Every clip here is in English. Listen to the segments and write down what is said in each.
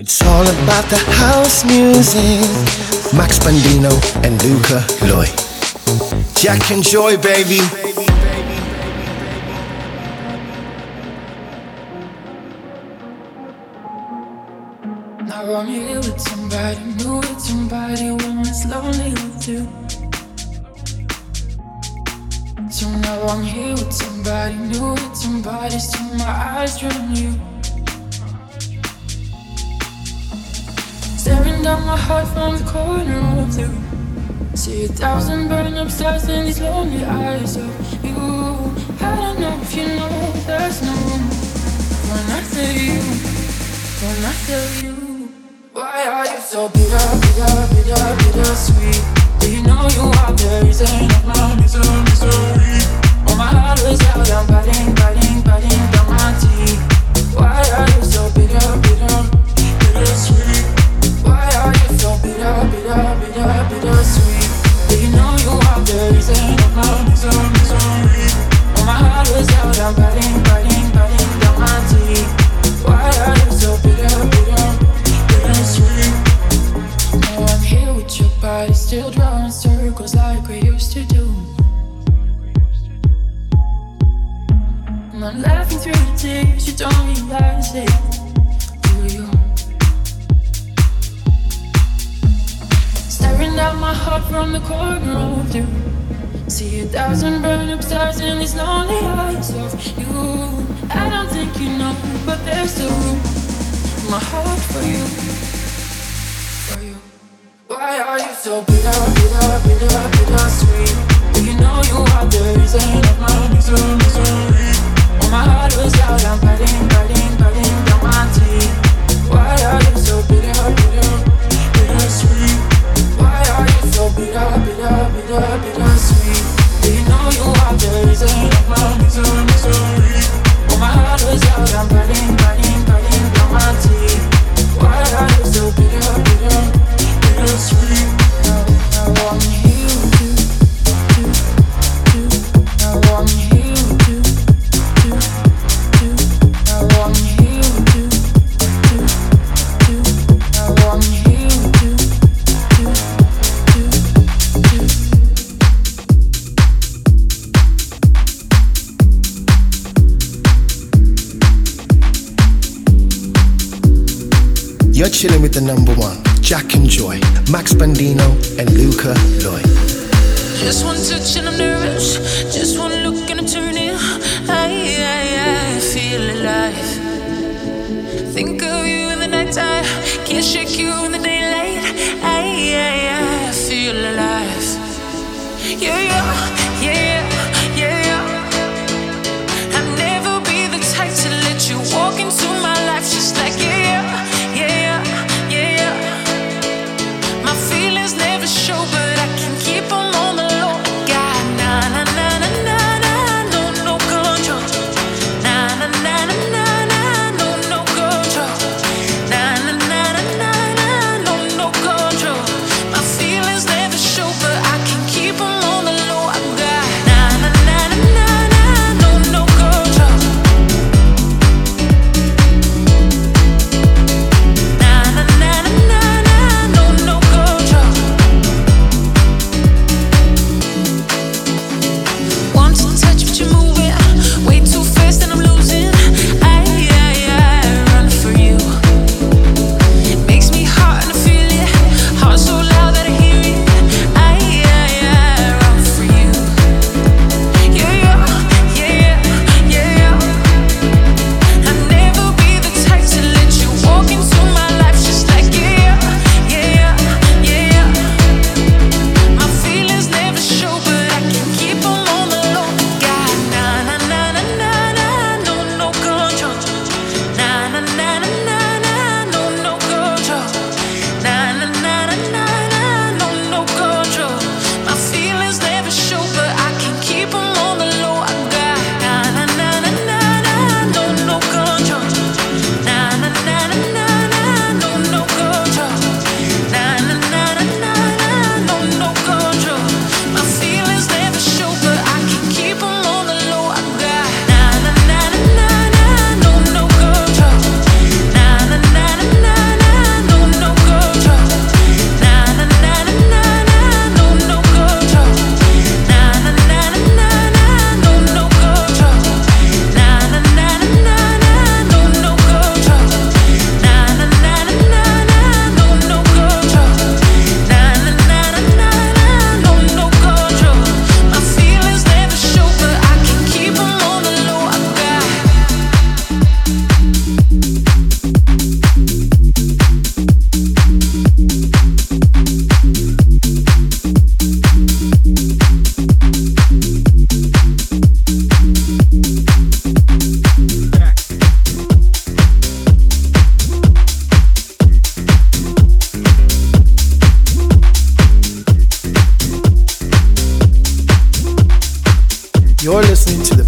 It's all about the house music. Max Bandino and Luca Loy. Jack and Joy, baby. Now I'm here with somebody new, with somebody when it's lonely with you. So now I'm here with somebody new, with somebody, so my eyes turn on you. Staring down my heart from the corner of the room. See a thousand burning up stars in these lonely eyes of you. I don't know if you know there's no room when I tell you, when I tell you. Why are you so bitter, bitter, bitter, bitter sweet? Do you know you are the reason of my misery, misery? Oh, my heart was out, I'm biting, biting, biting down my teeth. Why are you so bitter, bitter I'm laughing through the tears, you don't realize it, do you? Staring at my heart from the corner of you. See a thousand burn up stars in these lonely eyes of you. I don't think you know, but there's still room my heart for you. For you. Why are you so bitter, bitter, bitter, bitter sweet? Do you know you are the reason of my misery? Oh, my heart was out, I'm biting, biting, biting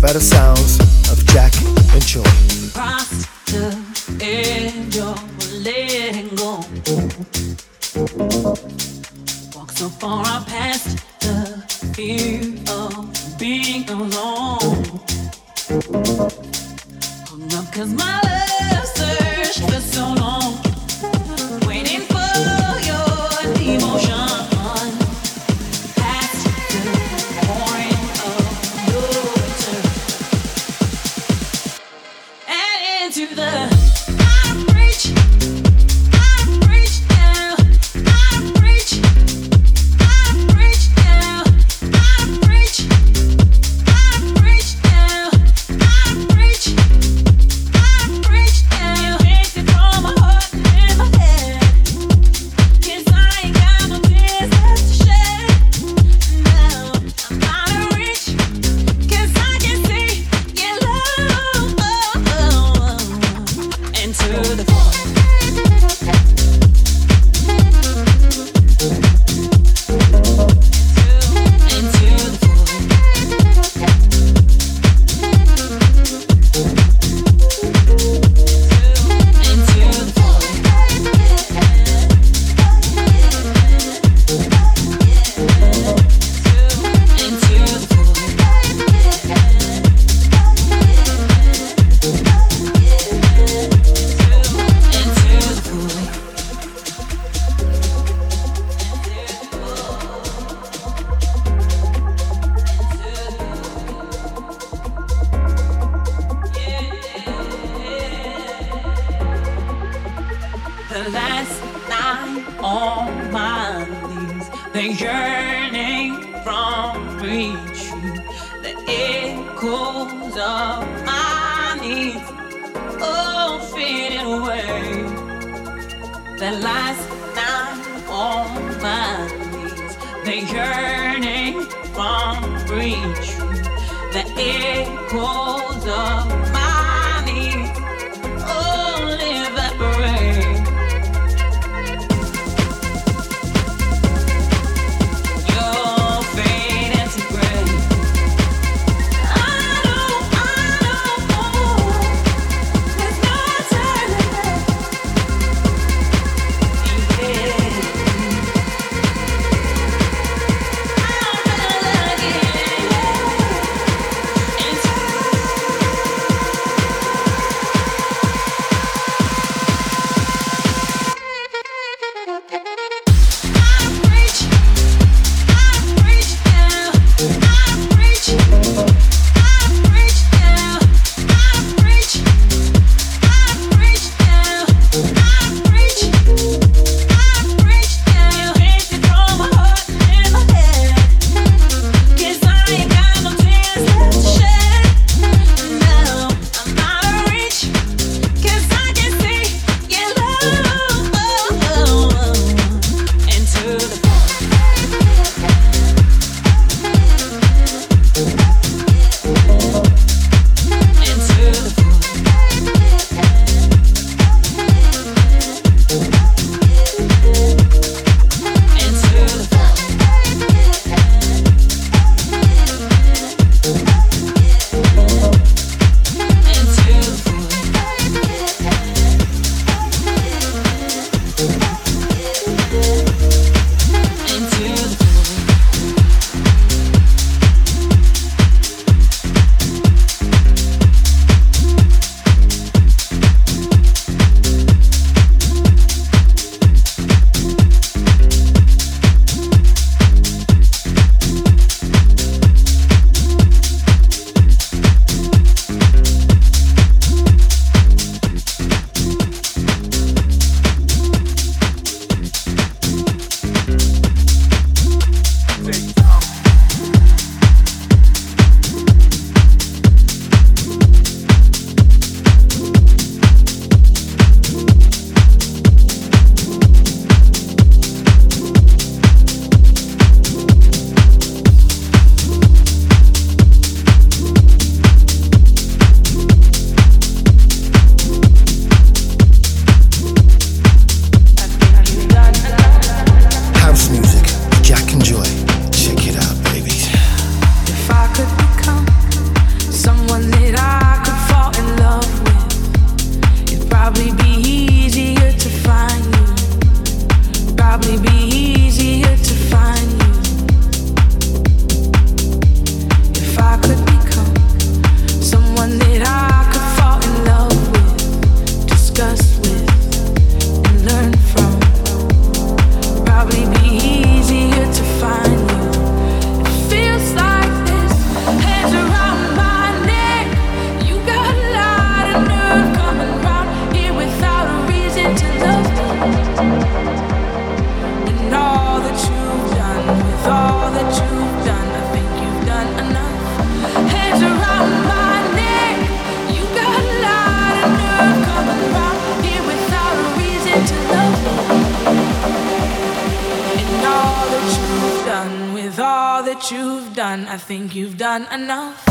better sounds of Jack and Joy. Walk so far up the echoes of my needs all fading away. The last night on my knees, the yearning from reach, the echoes of you've done, with all that you've done, I think you've done enough.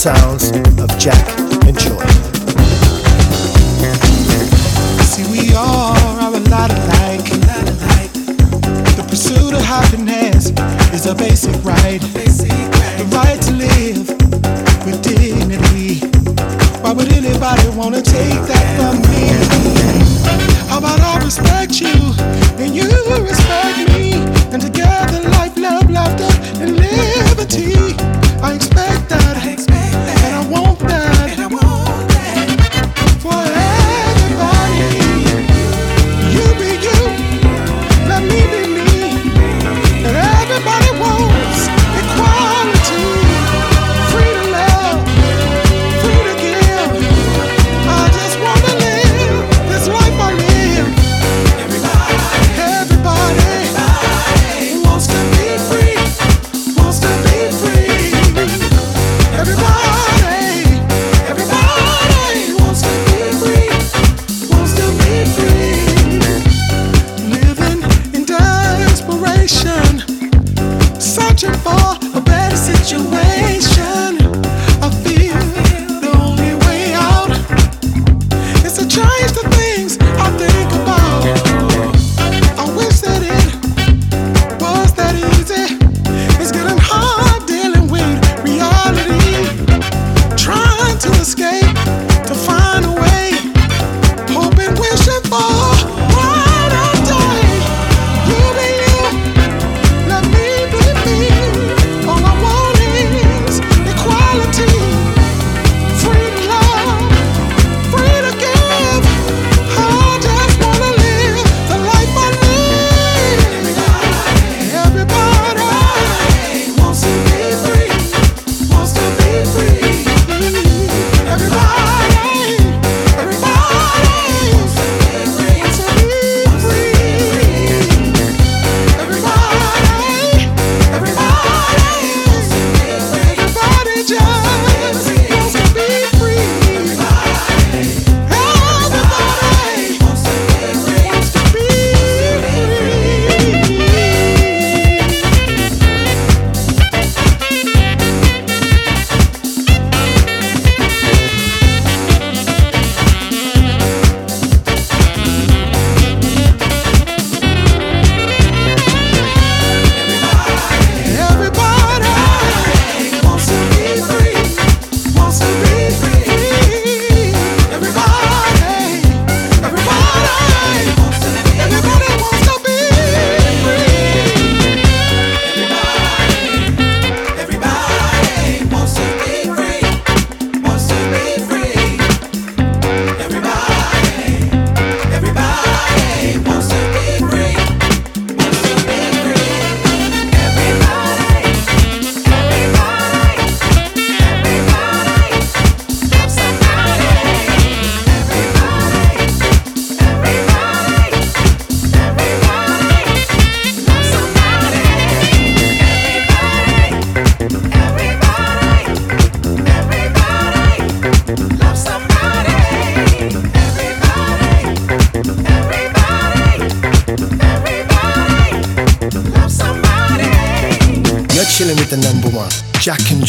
sounds.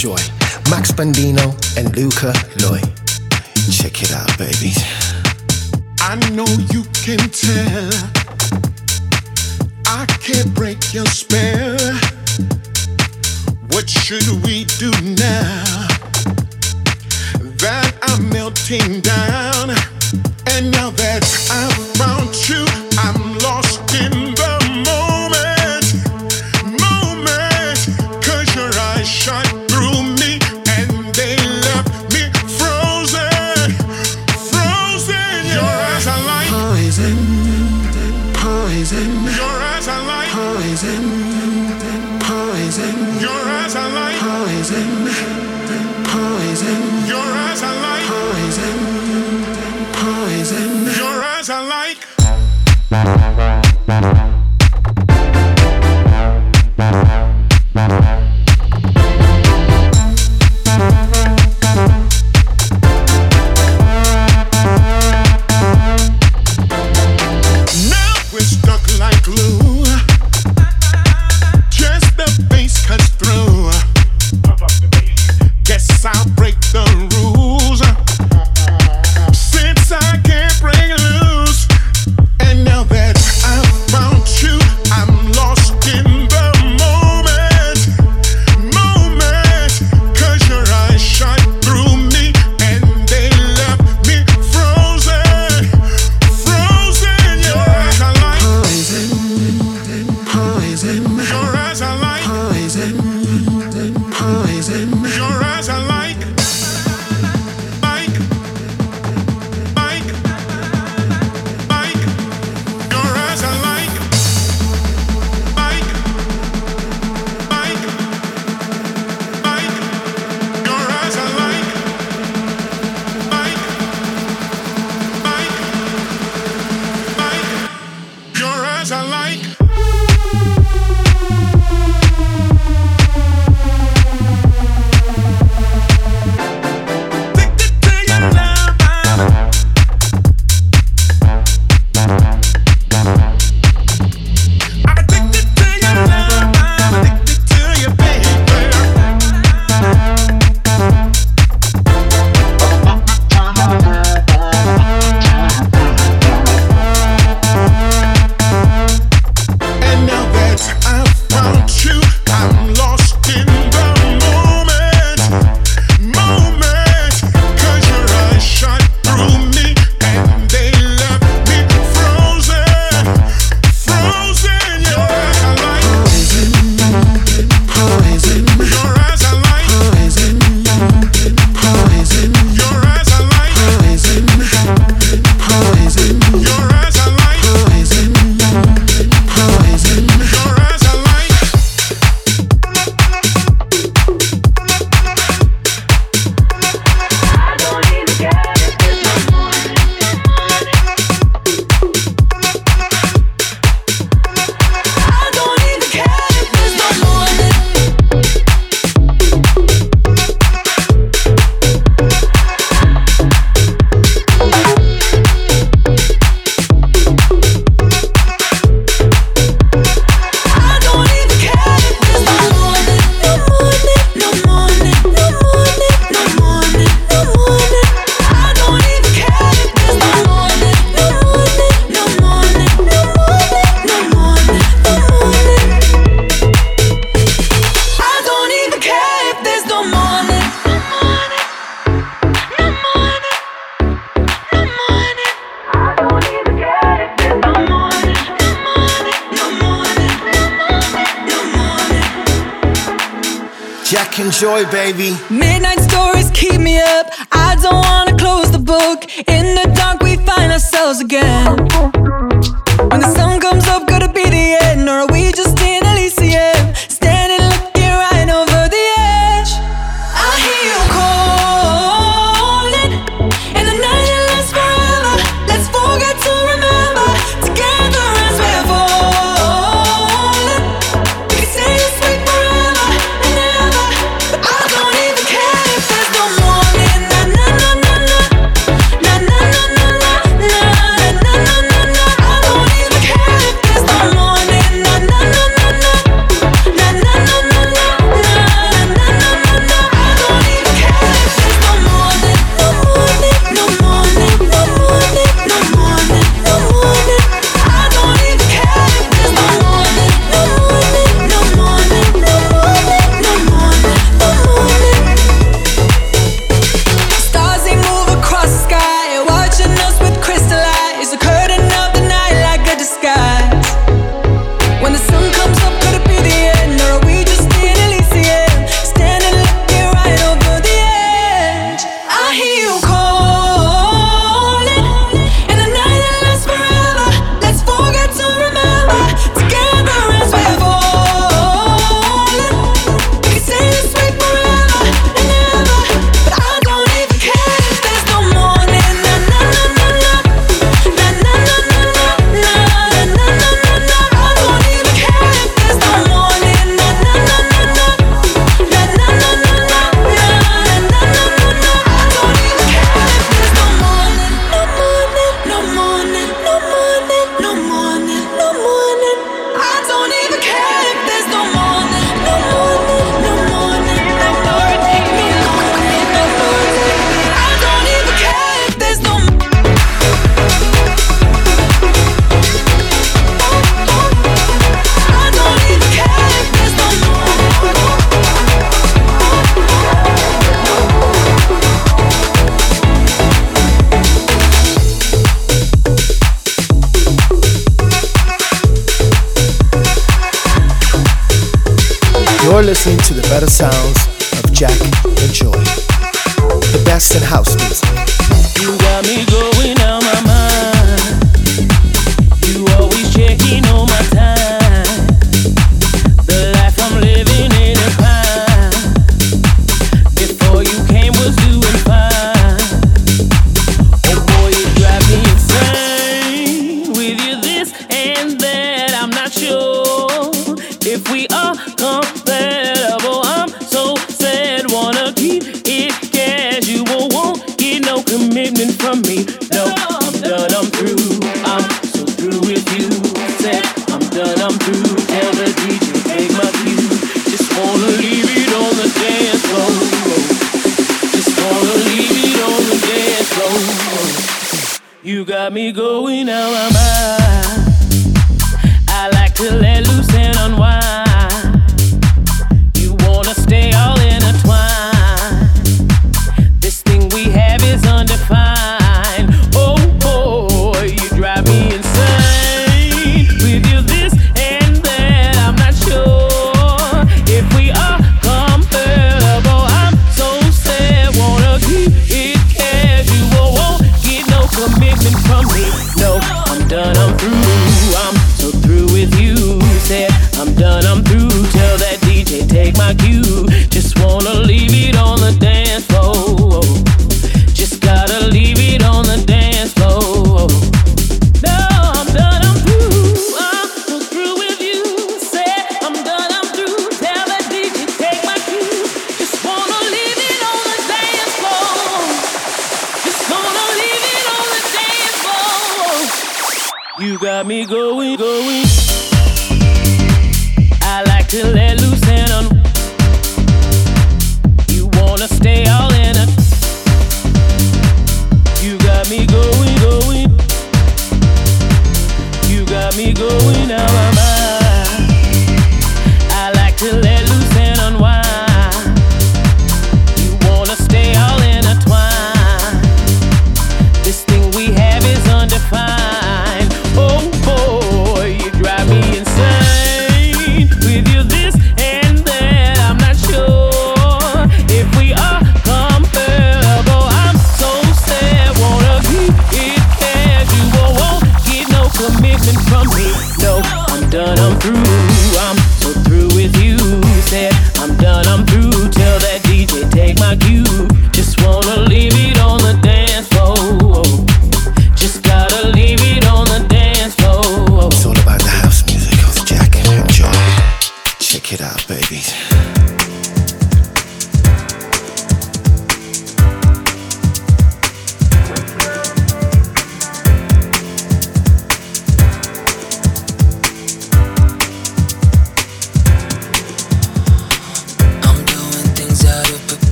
enjoy. Max Bandino and Luca Loy. Check it out, baby. I know you can tell. I can't break your spell. What should we do now? That I'm melting down, and now. Me going out my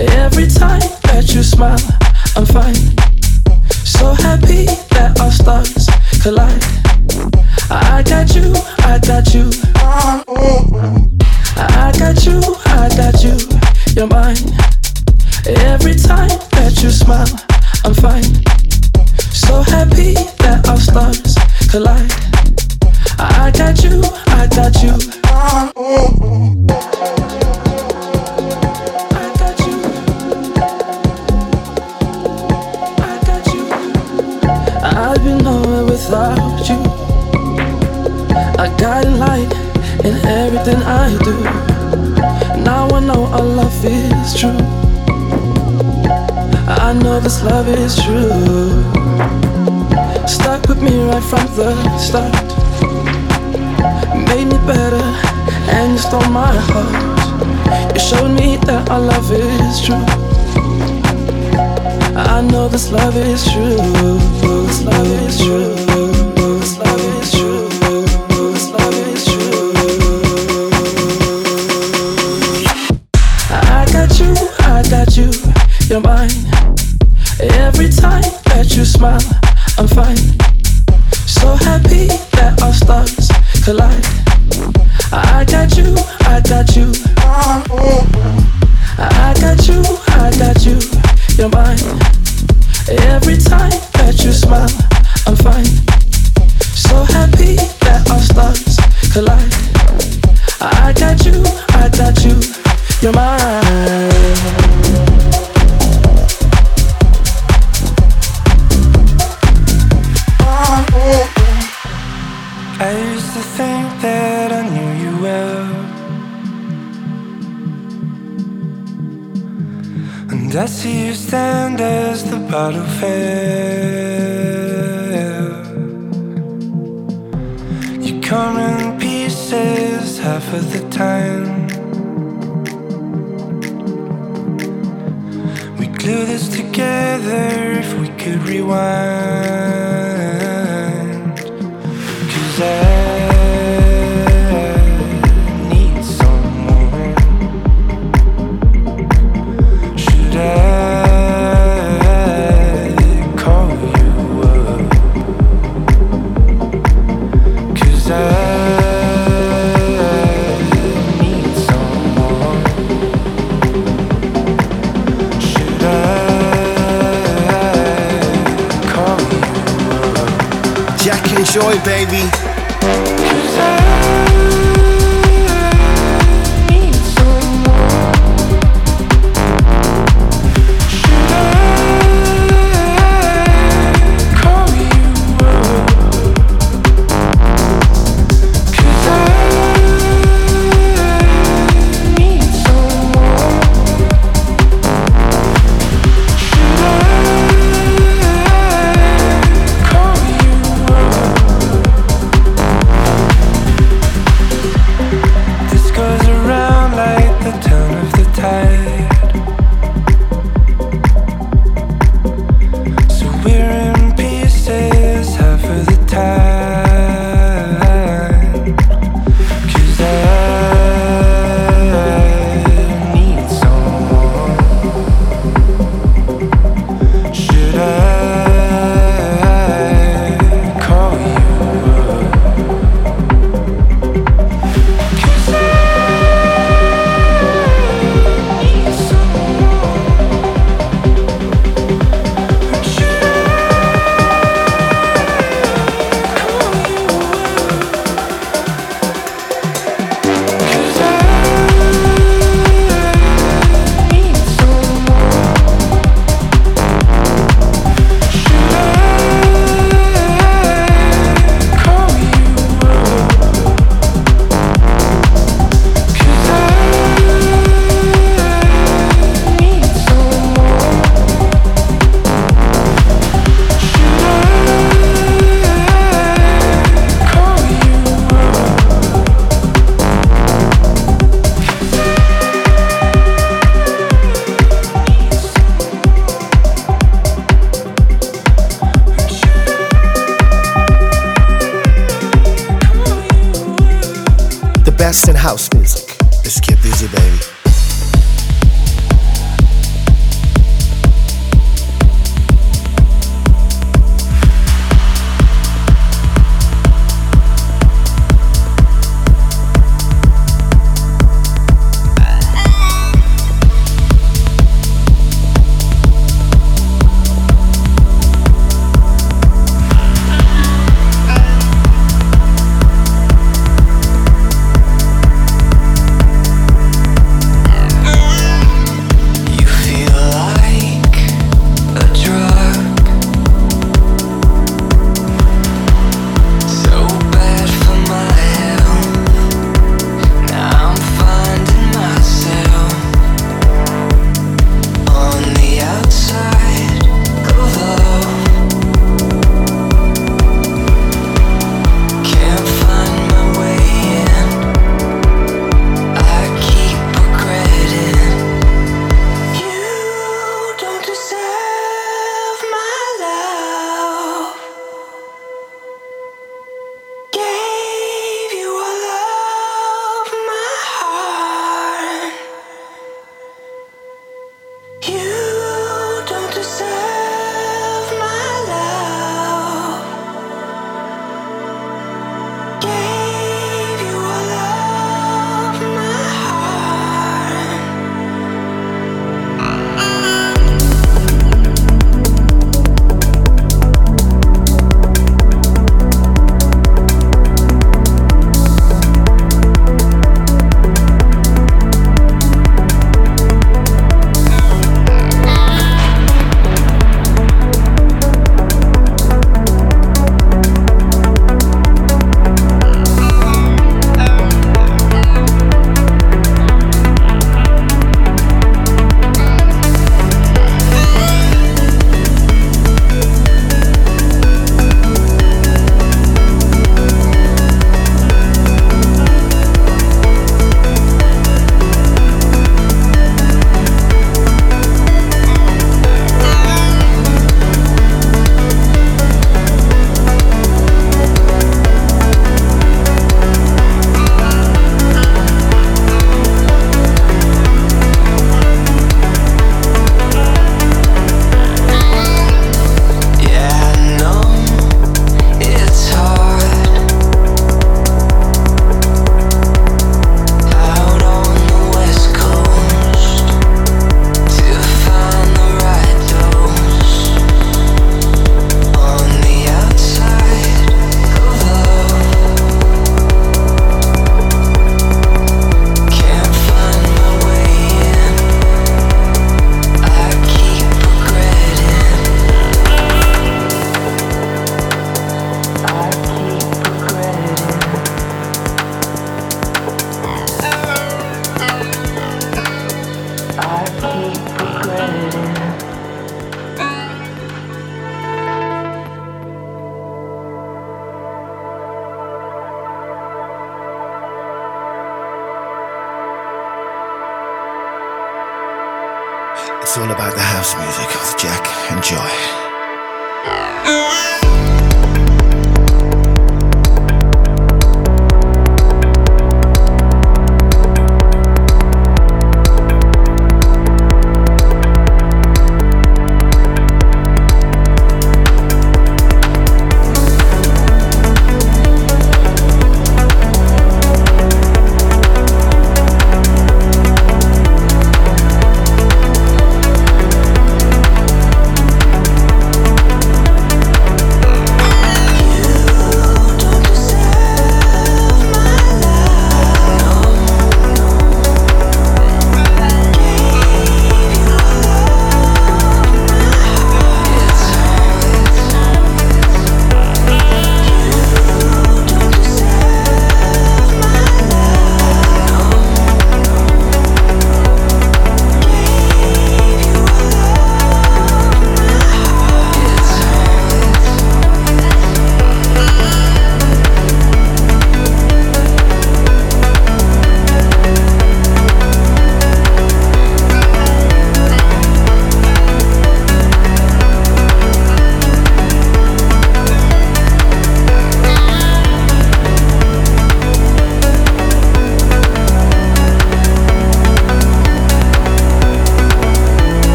Every time that you smile, I'm fine. So happy that our stars collide. I got you, I got you. I got you, I got you. You're mine. Every time that you smile, And I see you stand as the bottle fell. You come in pieces half of the time. We glue this together if we could rewind. joy, baby.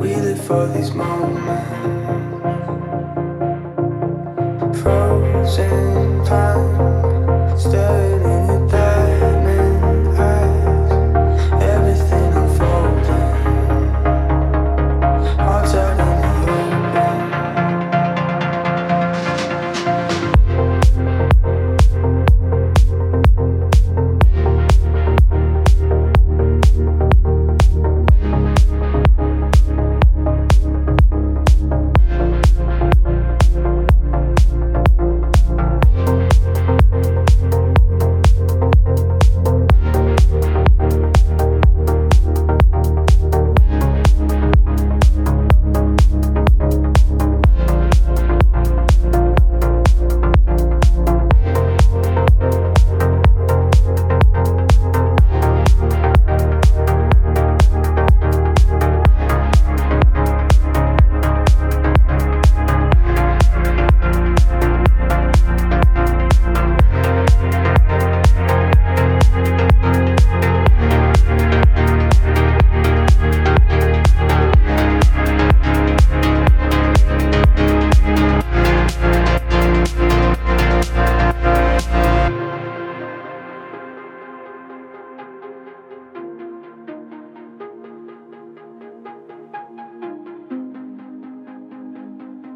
We live for these moments. Frozen time, staring in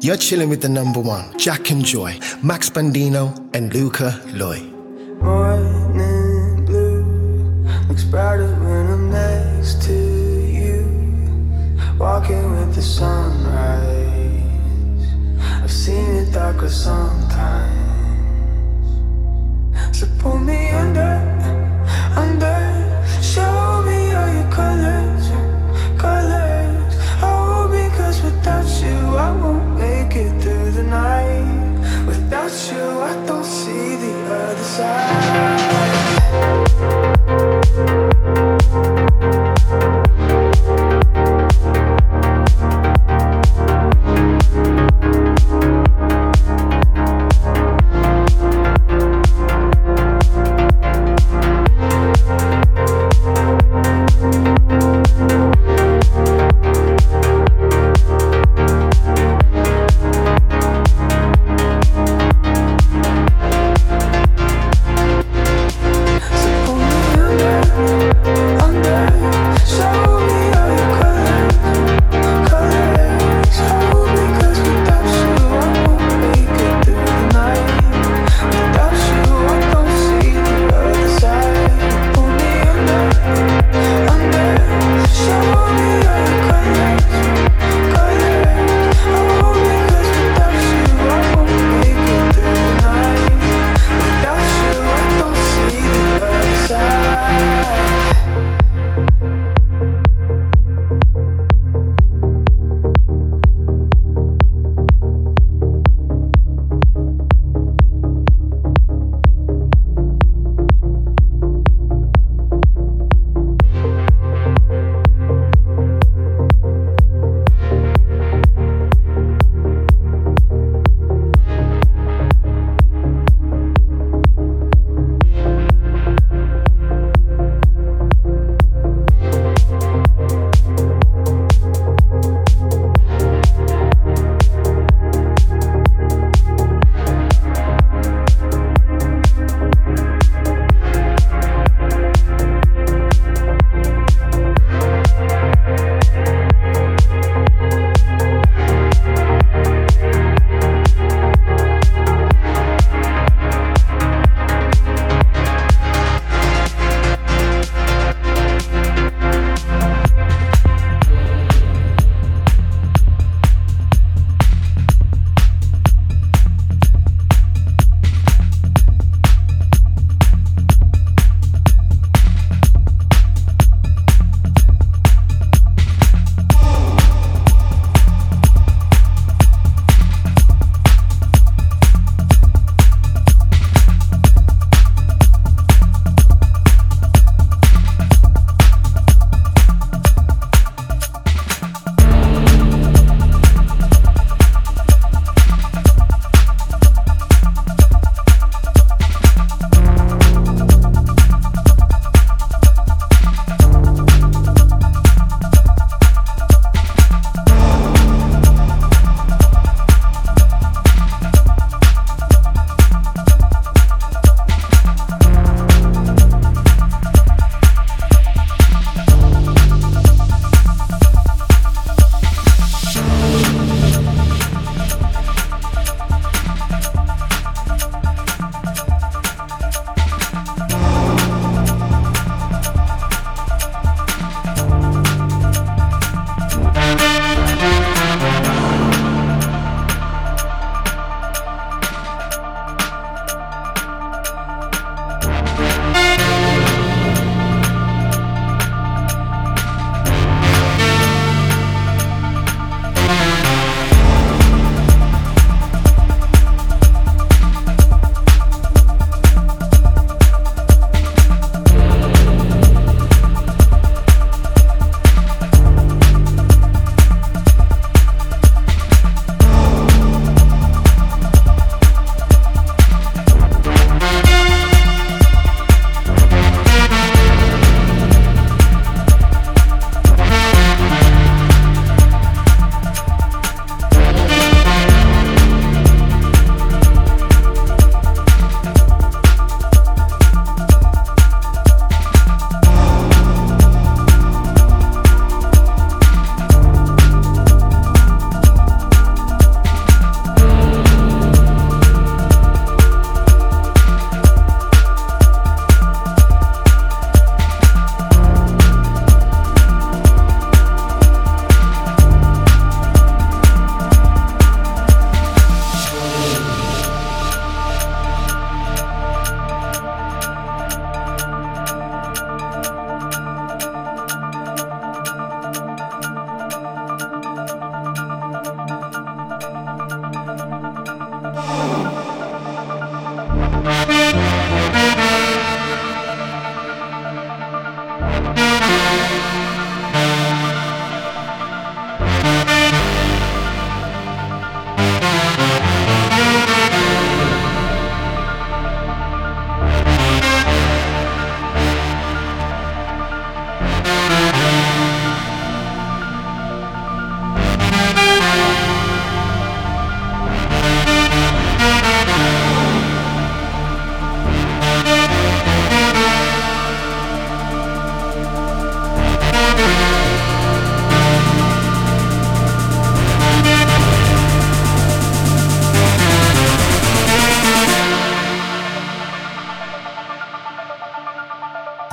You're chilling with the number one, Jack and Joy, Max Bandino and Luca Loy.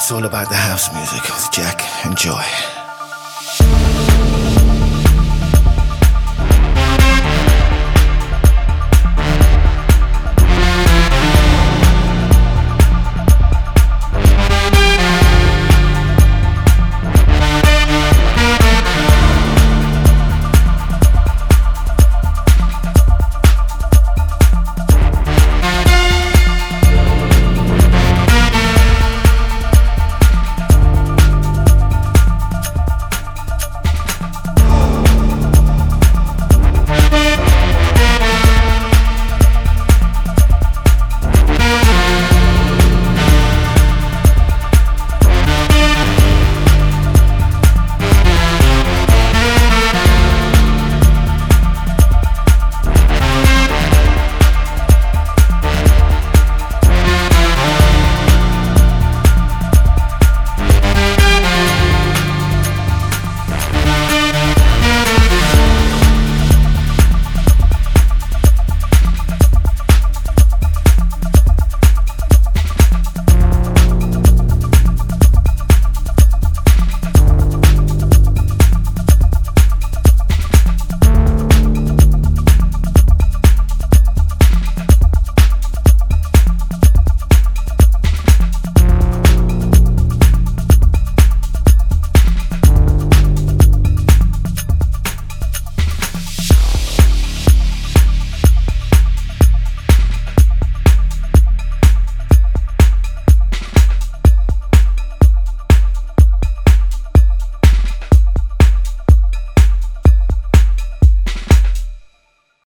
It's all about the house music with Jack and Joy.